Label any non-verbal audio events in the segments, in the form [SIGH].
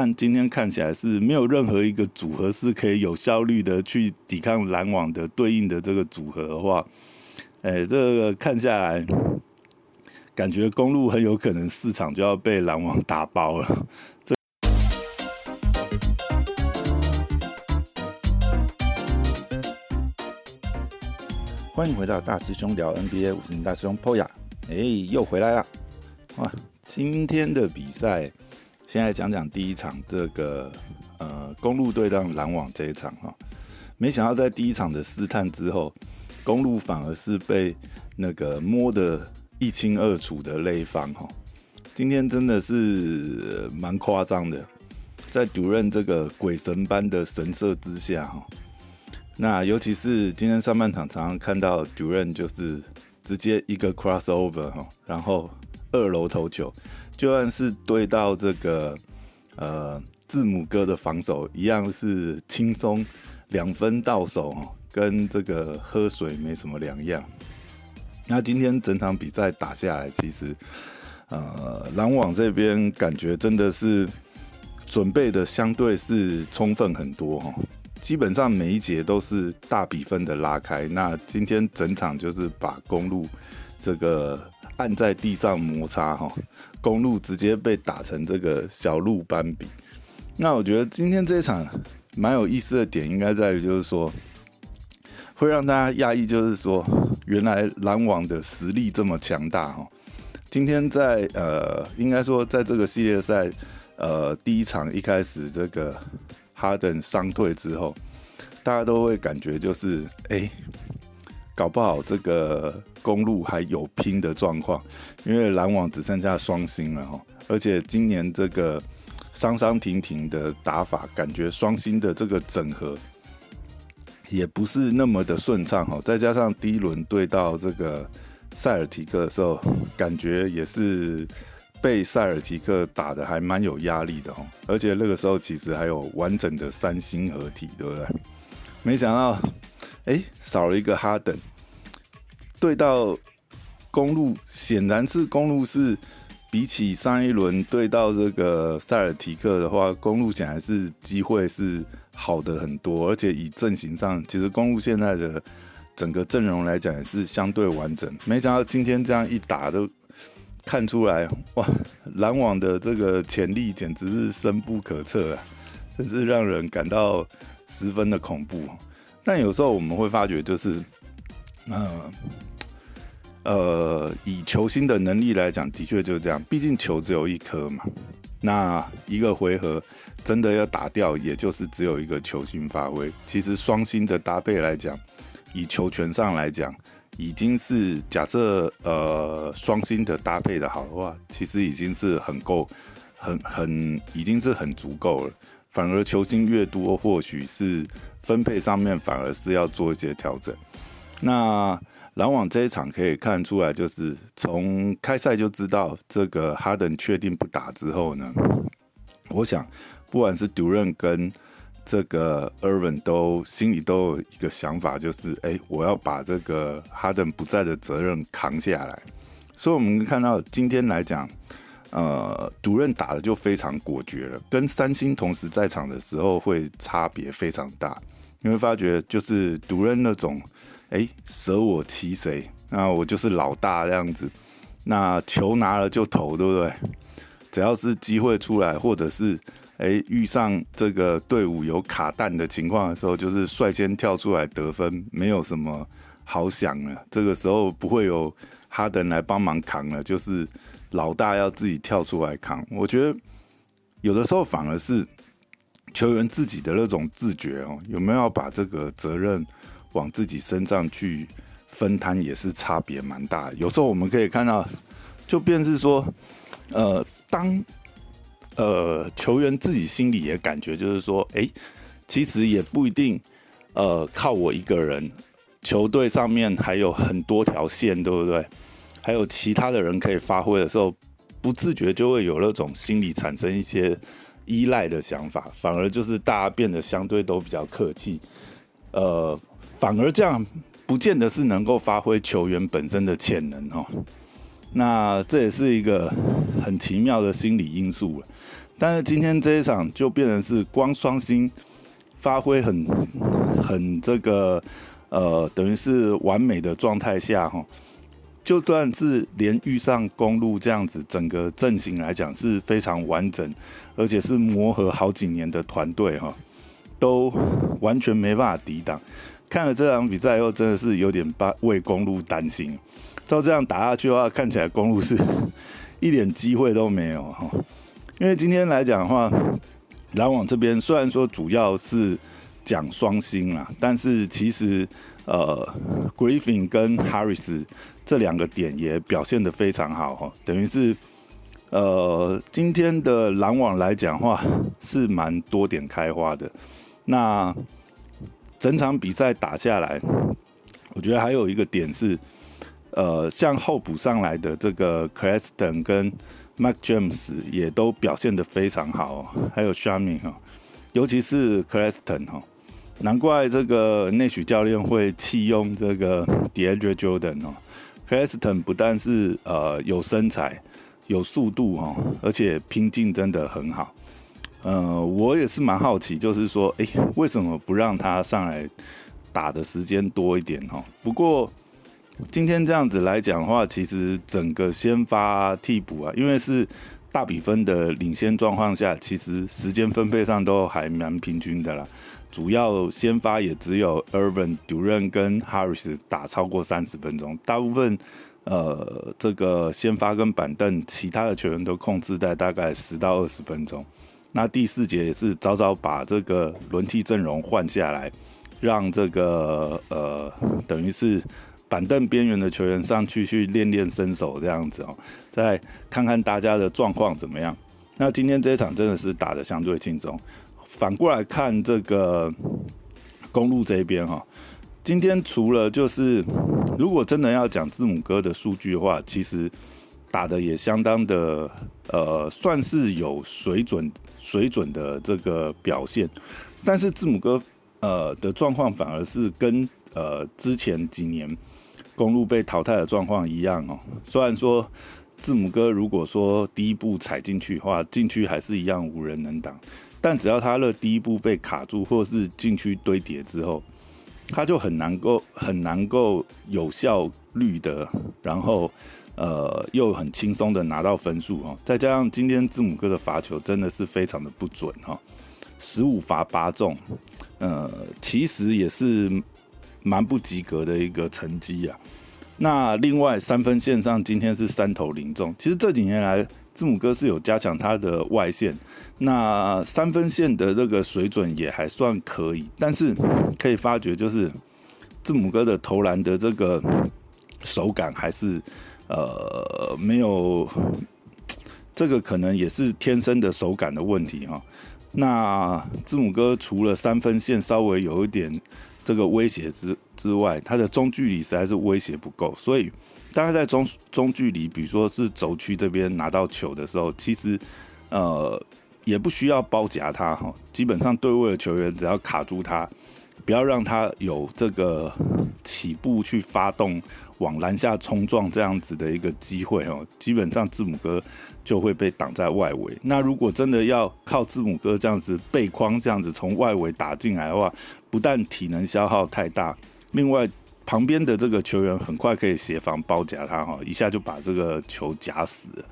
但今天看起来是没有任何一个组合是可以有效率的去抵抗篮网的对应的这个组合的话，哎，这个看下来，感觉公路很有可能市场就要被篮网打包了。欢迎回到大师兄聊 NBA，我是大师兄 Poya，哎，又回来了，哇！今天的比赛，现在讲讲第一场这个呃公路对战篮网这一场哈，没想到在第一场的试探之后，公路反而是被那个摸得一清二楚的那一方哈。今天真的是蛮夸张的，在主任这个鬼神般的神色之下哈。那尤其是今天上半场，常常看到主任就是直接一个 crossover 哈，然后二楼投球，就算是对到这个呃字母哥的防守，一样是轻松两分到手哈，跟这个喝水没什么两样。那今天整场比赛打下来，其实呃篮网这边感觉真的是准备的相对是充分很多哈。基本上每一节都是大比分的拉开，那今天整场就是把公路这个按在地上摩擦哈，公路直接被打成这个小鹿斑比。那我觉得今天这一场蛮有意思的点，应该在于就是说，会让大家讶异，就是说原来篮网的实力这么强大哈。今天在呃，应该说在这个系列赛呃第一场一开始这个。哈登伤退之后，大家都会感觉就是，哎，搞不好这个公路还有拼的状况，因为篮网只剩下双星了哈，而且今年这个伤伤停停的打法，感觉双星的这个整合也不是那么的顺畅哈，再加上第一轮对到这个塞尔提克的时候，感觉也是。被塞尔提克打的还蛮有压力的哦，而且那个时候其实还有完整的三星合体，对不对？没想到，哎，少了一个哈登。对到公路，显然是公路是比起上一轮对到这个塞尔提克的话，公路显然是机会是好的很多，而且以阵型上，其实公路现在的整个阵容来讲也是相对完整。没想到今天这样一打都。看出来哇，篮网的这个潜力简直是深不可测啊，甚至让人感到十分的恐怖。但有时候我们会发觉，就是，嗯，呃，以球星的能力来讲，的确就是这样。毕竟球只有一颗嘛，那一个回合真的要打掉，也就是只有一个球星发挥。其实双星的搭配来讲，以球权上来讲。已经是假设呃双星的搭配的好的话，其实已经是很够，很很已经是很足够了。反而球星越多，或许是分配上面反而是要做一些调整。那篮网这一场可以看出来，就是从开赛就知道这个哈登确定不打之后呢，我想不管是杜润跟这个 Irvin 都心里都有一个想法，就是哎，我要把这个哈登不在的责任扛下来。所以，我们看到今天来讲，呃，主任打的就非常果决了，跟三星同时在场的时候会差别非常大。你会发觉，就是主任那种，哎，舍我其谁，那我就是老大这样子，那球拿了就投，对不对？只要是机会出来，或者是。哎，遇上这个队伍有卡弹的情况的时候，就是率先跳出来得分，没有什么好想了。这个时候不会有哈登来帮忙扛了，就是老大要自己跳出来扛。我觉得有的时候反而是球员自己的那种自觉哦，有没有要把这个责任往自己身上去分摊，也是差别蛮大。有时候我们可以看到，就便是说，呃，当。呃，球员自己心里也感觉就是说，哎，其实也不一定，呃，靠我一个人，球队上面还有很多条线，对不对？还有其他的人可以发挥的时候，不自觉就会有那种心理产生一些依赖的想法，反而就是大家变得相对都比较客气，呃，反而这样不见得是能够发挥球员本身的潜能哦。那这也是一个很奇妙的心理因素了。但是今天这一场就变成是光双星发挥很很这个呃，等于是完美的状态下哈，就算是连遇上公路这样子，整个阵型来讲是非常完整，而且是磨合好几年的团队哈，都完全没办法抵挡。看了这场比赛以后，真的是有点把为公路担心。照这样打下去的话，看起来公路是 [LAUGHS] 一点机会都没有哈。因为今天来讲的话，篮网这边虽然说主要是。讲双星啊，但是其实呃，Griffin 跟 Harris 这两个点也表现的非常好哈，等于是呃今天的篮网来讲话是蛮多点开花的。那整场比赛打下来，我觉得还有一个点是呃，像候补上来的这个 Creston 跟 Mike James 也都表现的非常好，哦还有 Shaming 哈，尤其是 Creston 哈。难怪这个内许教练会弃用这个 DeAndre Jordan 哦 c r e s t o n 不但是呃有身材、有速度哈，而且拼劲真的很好。呃，我也是蛮好奇，就是说，哎，为什么不让他上来打的时间多一点哈？不过今天这样子来讲的话，其实整个先发替补啊，因为是大比分的领先状况下，其实时间分配上都还蛮平均的啦。主要先发也只有 Irvin、d u r a n 跟 Harris 打超过三十分钟，大部分呃这个先发跟板凳，其他的球员都控制在大概十到二十分钟。那第四节也是早早把这个轮替阵容换下来，让这个呃等于是板凳边缘的球员上去去练练身手这样子哦，再看看大家的状况怎么样。那今天这一场真的是打的相对轻松。反过来看这个公路这边哈，今天除了就是如果真的要讲字母哥的数据的话，其实打的也相当的呃，算是有水准水准的这个表现。但是字母哥呃的状况反而是跟呃之前几年公路被淘汰的状况一样哦。虽然说字母哥如果说第一步踩进去的话，禁区还是一样无人能挡。但只要他的第一步被卡住，或是禁区堆叠之后，他就很难够很难够有效率的，然后呃又很轻松的拿到分数哈。再加上今天字母哥的罚球真的是非常的不准哈，十五罚八中，呃其实也是蛮不及格的一个成绩啊。那另外三分线上今天是三投零中，其实这几年来。字母哥是有加强他的外线，那三分线的这个水准也还算可以，但是可以发觉就是字母哥的投篮的这个手感还是呃没有，这个可能也是天生的手感的问题哈。那字母哥除了三分线稍微有一点这个威胁之之外，他的中距离实在是威胁不够，所以。大概在中中距离，比如说是轴区这边拿到球的时候，其实呃也不需要包夹他哈，基本上对位的球员只要卡住他，不要让他有这个起步去发动往篮下冲撞这样子的一个机会哦，基本上字母哥就会被挡在外围。那如果真的要靠字母哥这样子背框这样子从外围打进来的话，不但体能消耗太大，另外。旁边的这个球员很快可以协防包夹他哈，一下就把这个球夹死了。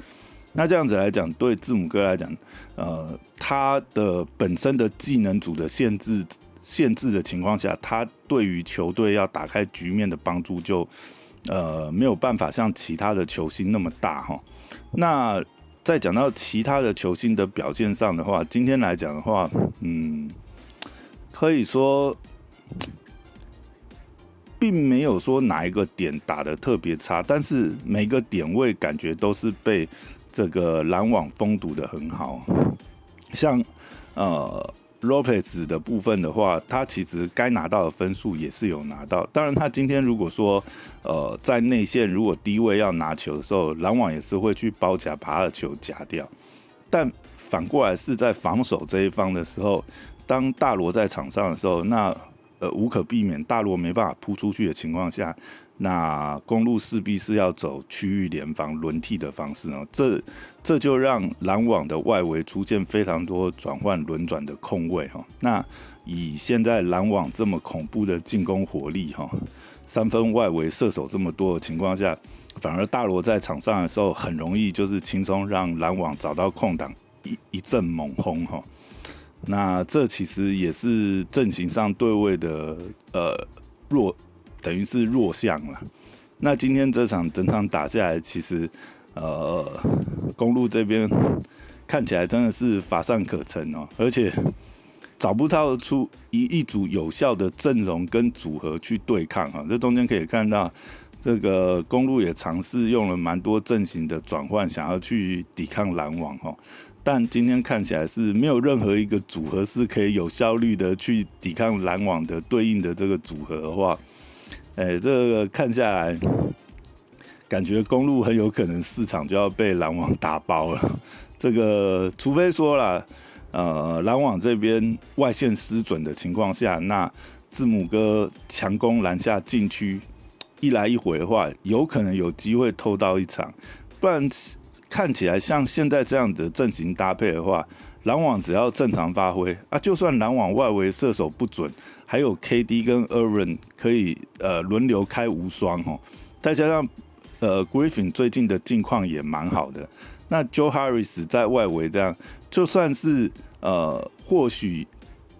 那这样子来讲，对字母哥来讲，呃，他的本身的技能组的限制限制的情况下，他对于球队要打开局面的帮助就呃没有办法像其他的球星那么大哈。那再讲到其他的球星的表现上的话，今天来讲的话，嗯，可以说。并没有说哪一个点打的特别差，但是每个点位感觉都是被这个篮网封堵的很好。像呃 Lopez 的部分的话，他其实该拿到的分数也是有拿到。当然，他今天如果说呃在内线如果低位要拿球的时候，篮网也是会去包夹把他的球夹掉。但反过来是在防守这一方的时候，当大罗在场上的时候，那呃，无可避免，大罗没办法扑出去的情况下，那公路势必是要走区域联防轮替的方式哦，这这就让篮网的外围出现非常多转换轮转的空位哈。那以现在篮网这么恐怖的进攻火力哈，三分外围射手这么多的情况下，反而大罗在场上的时候很容易就是轻松让篮网找到空档一一阵猛轰哈。那这其实也是阵型上对位的呃弱。等于是弱项了。那今天这场整场打下来，其实呃，公路这边看起来真的是乏善可陈哦，而且找不到出一一组有效的阵容跟组合去对抗哈。这中间可以看到，这个公路也尝试用了蛮多阵型的转换，想要去抵抗篮网哈。但今天看起来是没有任何一个组合是可以有效率的去抵抗篮网的对应的这个组合的话。哎，这个看下来，感觉公路很有可能市场就要被篮网打包了。[LAUGHS] 这个除非说了，呃，篮网这边外线失准的情况下，那字母哥强攻篮下禁区一来一回的话，有可能有机会偷到一场。不然看起来像现在这样的阵型搭配的话，篮网只要正常发挥啊，就算篮网外围射手不准。还有 KD 跟 Aaron 可以呃轮流开无双哦，再加上呃 Griffin 最近的近况也蛮好的，那 Joe Harris 在外围这样，就算是呃或许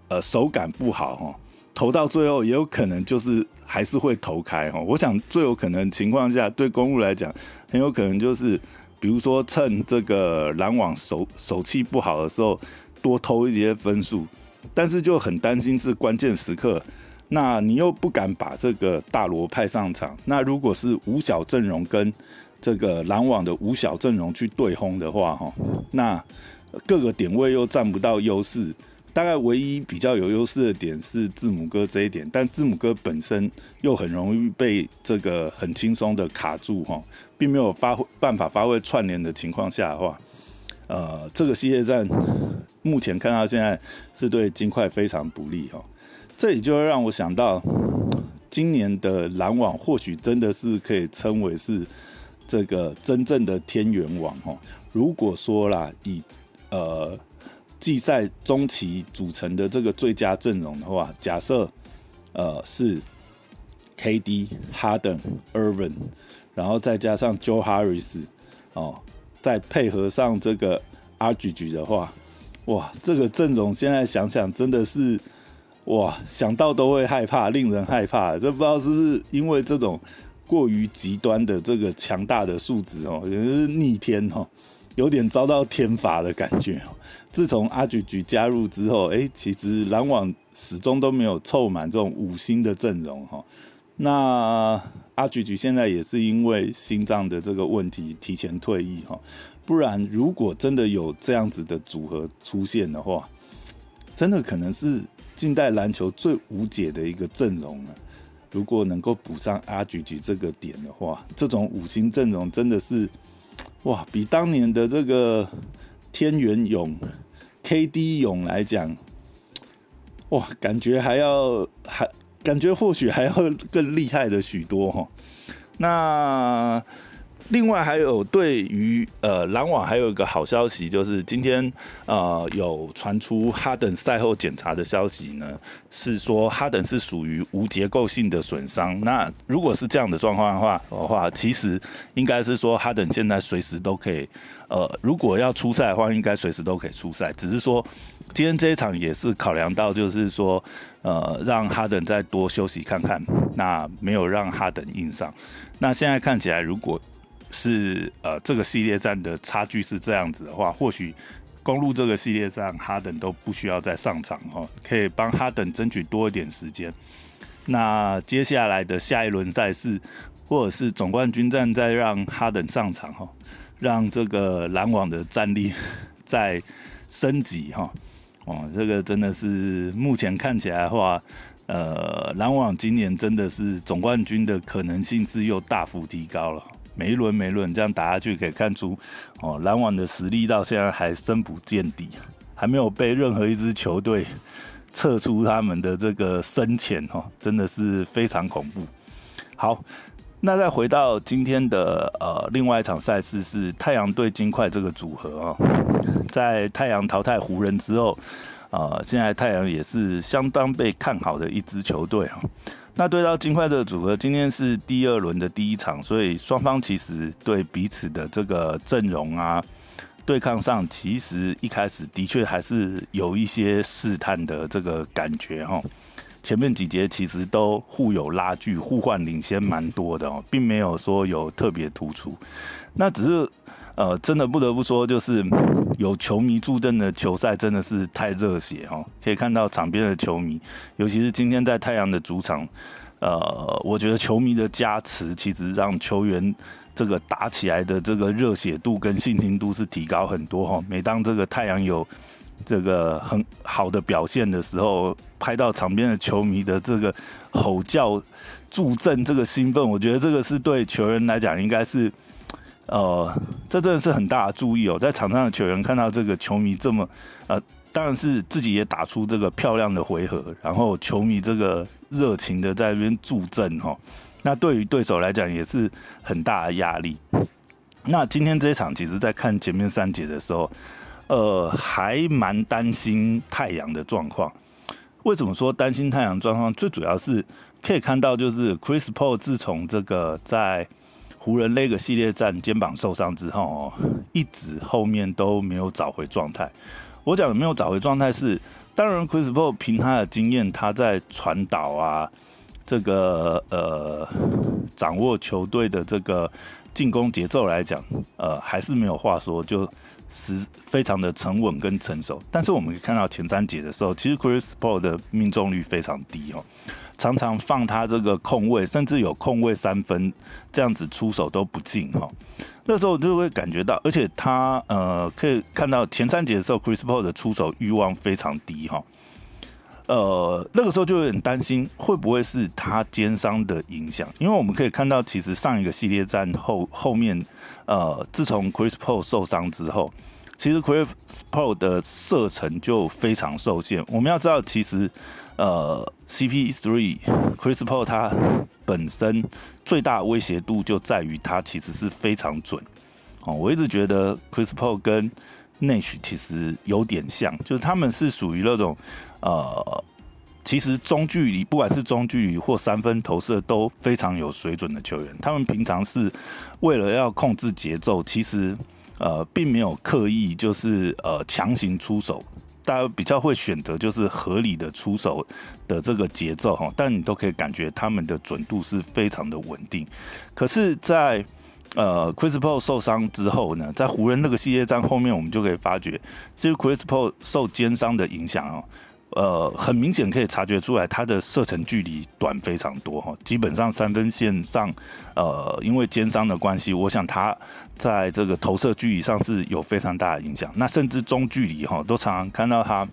呃手感不好哈，投到最后也有可能就是还是会投开哈。我想最有可能情况下，对公路来讲，很有可能就是比如说趁这个篮网手手气不好的时候，多偷一些分数。但是就很担心是关键时刻，那你又不敢把这个大罗派上场。那如果是五小阵容跟这个篮网的五小阵容去对轰的话，哈，那各个点位又占不到优势。大概唯一比较有优势的点是字母哥这一点，但字母哥本身又很容易被这个很轻松的卡住，哈，并没有发挥办法发挥串联的情况下的话。呃，这个系列战目前看到现在是对金块非常不利哈，这里就让我想到，今年的篮网或许真的是可以称为是这个真正的天元网哈。如果说啦，以呃季赛中期组成的这个最佳阵容的话，假设呃是 KD、Harden、Irvin，然后再加上 Joe Harris 哦。再配合上这个阿菊菊的话，哇，这个阵容现在想想真的是哇，想到都会害怕，令人害怕。这不知道是不是因为这种过于极端的这个强大的数值哦，也是逆天哦，有点遭到天罚的感觉。自从阿菊菊加入之后，哎，其实篮网始终都没有凑满这种五星的阵容哈。那阿菊菊现在也是因为心脏的这个问题提前退役哈，不然如果真的有这样子的组合出现的话，真的可能是近代篮球最无解的一个阵容了。如果能够补上阿菊菊这个点的话，这种五星阵容真的是哇，比当年的这个天元勇 KD 勇来讲，哇，感觉还要还。感觉或许还要更厉害的许多哈。那另外还有对于呃篮网还有一个好消息，就是今天呃有传出哈登赛后检查的消息呢，是说哈登是属于无结构性的损伤。那如果是这样的状况的话的话，其实应该是说哈登现在随时都可以呃，如果要出赛的话，应该随时都可以出赛。只是说今天这一场也是考量到，就是说。呃，让哈登再多休息看看，那没有让哈登硬上。那现在看起来，如果是呃这个系列战的差距是这样子的话，或许公路这个系列战哈登都不需要再上场哈，可以帮哈登争取多一点时间。那接下来的下一轮赛事，或者是总冠军战，再让哈登上场哈，让这个篮网的战力 [LAUGHS] 再升级哈。哦，这个真的是目前看起来的话，呃，篮网今年真的是总冠军的可能性是又大幅提高了。每一轮每轮这样打下去，可以看出哦，篮网的实力到现在还深不见底，还没有被任何一支球队 [LAUGHS] 测出他们的这个深浅哦，真的是非常恐怖。好，那再回到今天的呃另外一场赛事是太阳对金块这个组合啊，在太阳淘汰湖人之后，呃，现在太阳也是相当被看好的一支球队啊。那对到金块这个组合，今天是第二轮的第一场，所以双方其实对彼此的这个阵容啊对抗上，其实一开始的确还是有一些试探的这个感觉哈。前面几节其实都互有拉锯，互换领先蛮多的哦，并没有说有特别突出。那只是呃，真的不得不说，就是有球迷助阵的球赛真的是太热血哦。可以看到场边的球迷，尤其是今天在太阳的主场，呃，我觉得球迷的加持其实让球员这个打起来的这个热血度跟信心度是提高很多哈。每当这个太阳有这个很好的表现的时候，拍到场边的球迷的这个吼叫助阵，这个兴奋，我觉得这个是对球员来讲，应该是呃，这真的是很大的注意哦。在场上的球员看到这个球迷这么呃，当然是自己也打出这个漂亮的回合，然后球迷这个热情的在这边助阵哈，那对于对手来讲也是很大的压力。那今天这一场，其实在看前面三节的时候。呃，还蛮担心太阳的状况。为什么说担心太阳状况？最主要是可以看到，就是 Chris Paul 自从这个在湖人那个系列战肩膀受伤之后哦，一直后面都没有找回状态。我讲的没有找回状态是，当然 Chris Paul 凭他的经验，他在传导啊，这个呃掌握球队的这个进攻节奏来讲，呃，还是没有话说就。是非常的沉稳跟成熟，但是我们可以看到前三节的时候，其实 Chris Paul 的命中率非常低哦，常常放他这个空位，甚至有空位三分这样子出手都不进哈。那时候就会感觉到，而且他呃可以看到前三节的时候，Chris Paul 的出手欲望非常低哈。呃，那个时候就有点担心会不会是他肩伤的影响，因为我们可以看到，其实上一个系列战后后面。呃，自从 Chris Paul 受伤之后，其实 Chris Paul 的射程就非常受限。我们要知道，其实呃，CP3 Chris Paul 他本身最大威胁度就在于他其实是非常准。哦，我一直觉得 Chris Paul 跟 Nash 其实有点像，就是他们是属于那种呃。其实中距离，不管是中距离或三分投射，都非常有水准的球员。他们平常是为了要控制节奏，其实呃并没有刻意就是呃强行出手，大家比较会选择就是合理的出手的这个节奏哈。但你都可以感觉他们的准度是非常的稳定。可是，在呃 Chris Paul 受伤之后呢，在湖人那个系列战后面，我们就可以发觉，其实 Chris Paul 受肩伤的影响哦。呃，很明显可以察觉出来，他的射程距离短非常多哈，基本上三分线上，呃，因为肩伤的关系，我想他在这个投射距离上是有非常大的影响。那甚至中距离哈，都常常看到他，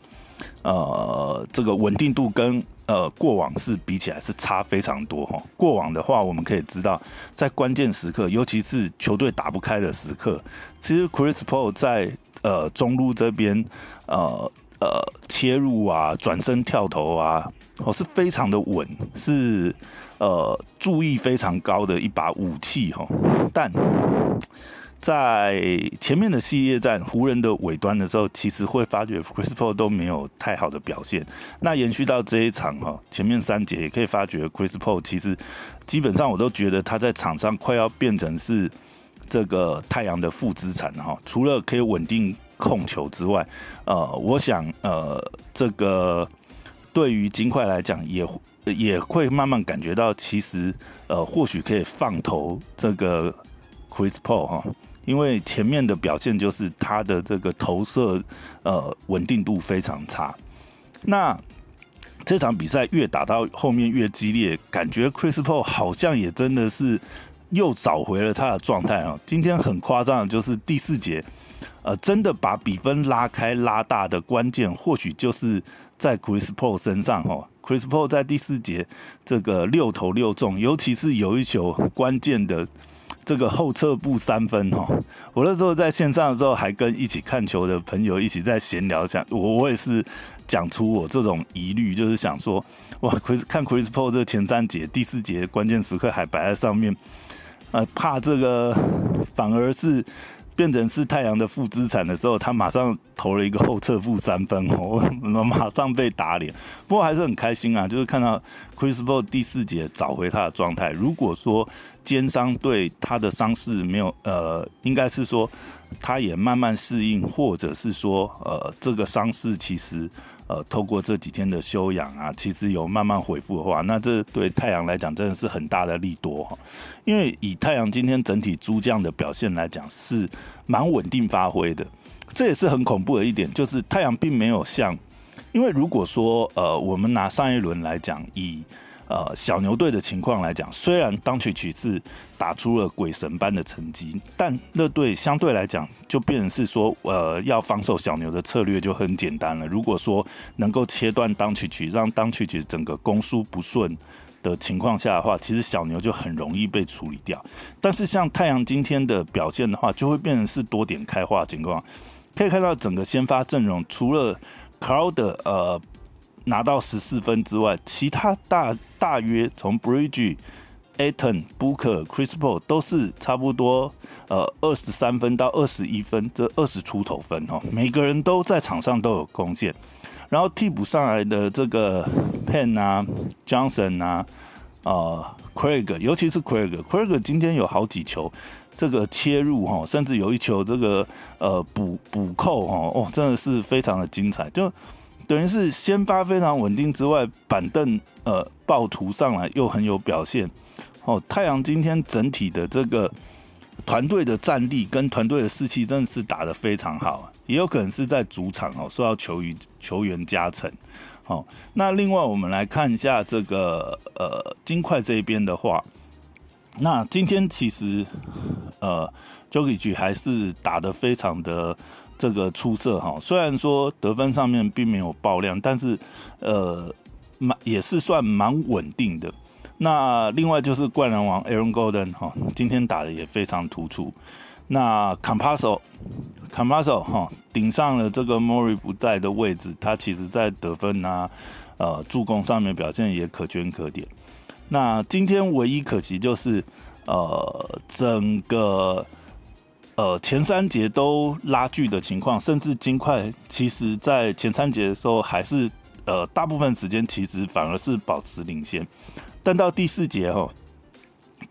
呃，这个稳定度跟呃过往是比起来是差非常多哈。过往的话，我们可以知道，在关键时刻，尤其是球队打不开的时刻，其实 Chris Paul 在呃中路这边，呃。呃，切入啊，转身跳投啊，哦，是非常的稳，是呃，注意非常高的一把武器哈。但在前面的系列战，湖人的尾端的时候，其实会发觉 Chris Paul 都没有太好的表现。那延续到这一场哈，前面三节也可以发觉 Chris Paul 其实基本上我都觉得他在场上快要变成是这个太阳的负资产哈。除了可以稳定。控球之外，呃，我想，呃，这个对于金块来讲，也也会慢慢感觉到，其实，呃，或许可以放投这个 Chris Paul 哈，因为前面的表现就是他的这个投射，呃，稳定度非常差。那这场比赛越打到后面越激烈，感觉 Chris Paul 好像也真的是又找回了他的状态啊。今天很夸张的就是第四节。呃，真的把比分拉开拉大的关键，或许就是在 Chris Paul 身上哦。Chris Paul 在第四节这个六投六中，尤其是有一球关键的这个后撤步三分哦，我那时候在线上的时候，还跟一起看球的朋友一起在闲聊，讲我我也是讲出我这种疑虑，就是想说，哇，Chris 看 Chris Paul 这前三节、第四节关键时刻还摆在上面，呃，怕这个反而是。变成是太阳的负资产的时候，他马上投了一个后撤负三分哦，[LAUGHS] 马上被打脸。不过还是很开心啊，就是看到 Chris Paul 第四节找回他的状态。如果说肩伤对他的伤势没有，呃，应该是说他也慢慢适应，或者是说，呃，这个伤势其实。呃，透过这几天的休养啊，其实有慢慢恢复的话，那这对太阳来讲真的是很大的利多哈。因为以太阳今天整体猪酱的表现来讲，是蛮稳定发挥的。这也是很恐怖的一点，就是太阳并没有像，因为如果说呃，我们拿上一轮来讲，以呃，小牛队的情况来讲，虽然当曲曲是打出了鬼神般的成绩，但乐队相对来讲就变成是说，呃，要防守小牛的策略就很简单了。如果说能够切断当曲曲，让当曲曲整个攻输不顺的情况下的话，其实小牛就很容易被处理掉。但是像太阳今天的表现的话，就会变成是多点开花情况。可以看到整个先发阵容，除了 Crowd 呃。拿到十四分之外，其他大大约从 Bridge、Aton、Booker、Chris Paul 都是差不多呃二十三分到二十一分，这二十出头分哦，每个人都在场上都有贡献。然后替补上来的这个 Pen 啊、Johnson 啊、呃 Craig，尤其是 Craig，Craig 今天有好几球这个切入哈，甚至有一球这个呃补补扣哈，哦，真的是非常的精彩，就。等于是先发非常稳定之外，板凳呃暴徒上来又很有表现哦。太阳今天整体的这个团队的战力跟团队的士气真的是打得非常好，也有可能是在主场哦受到球员球员加成哦。那另外我们来看一下这个呃金块这边的话，那今天其实呃 Jokic 还是打得非常的。这个出色哈，虽然说得分上面并没有爆量，但是呃，蛮也是算蛮稳定的。那另外就是灌篮王 Aaron Golden 哈，今天打的也非常突出。那 Campaso，Campaso 哈，顶上了这个 Mori 不在的位置，他其实在得分啊、呃助攻上面表现也可圈可点。那今天唯一可惜就是呃整个。呃，前三节都拉锯的情况，甚至金块其实在前三节的时候还是呃大部分时间其实反而是保持领先，但到第四节哈，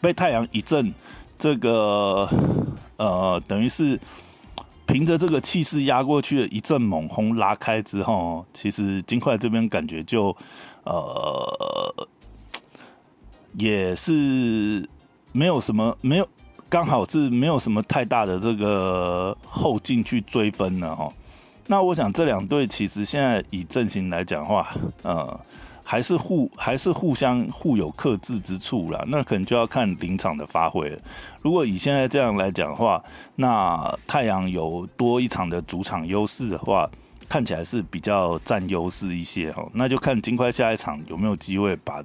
被太阳一阵这个呃等于是凭着这个气势压过去的一阵猛轰拉开之后，其实金块这边感觉就呃也是没有什么没有。刚好是没有什么太大的这个后劲去追分了哈。那我想这两队其实现在以阵型来讲的话，呃，还是互还是互相互有克制之处啦。那可能就要看临场的发挥了。如果以现在这样来讲的话，那太阳有多一场的主场优势的话，看起来是比较占优势一些哈。那就看尽快下一场有没有机会把。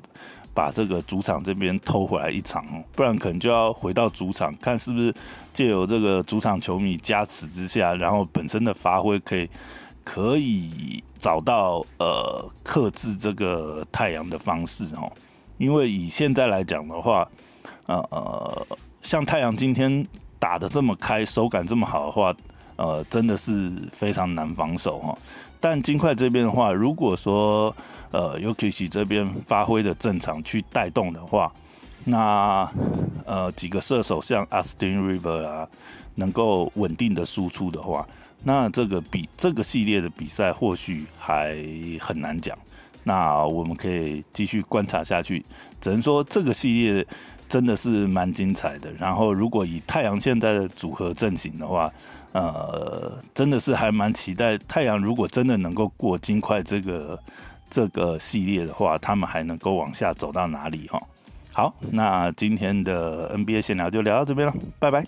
把这个主场这边偷回来一场哦，不然可能就要回到主场看是不是借由这个主场球迷加持之下，然后本身的发挥可以可以找到呃克制这个太阳的方式哦。因为以现在来讲的话，呃呃，像太阳今天打的这么开，手感这么好的话，呃，真的是非常难防守哈。但金块这边的话，如果说呃 u k i 这边发挥的正常去带动的话，那呃几个射手像 Austin River 啊，能够稳定的输出的话，那这个比这个系列的比赛或许还很难讲。那我们可以继续观察下去，只能说这个系列真的是蛮精彩的。然后如果以太阳现在的组合阵型的话，呃，真的是还蛮期待太阳。如果真的能够过金块这个这个系列的话，他们还能够往下走到哪里哦？好，那今天的 NBA 闲聊就聊到这边了，拜拜。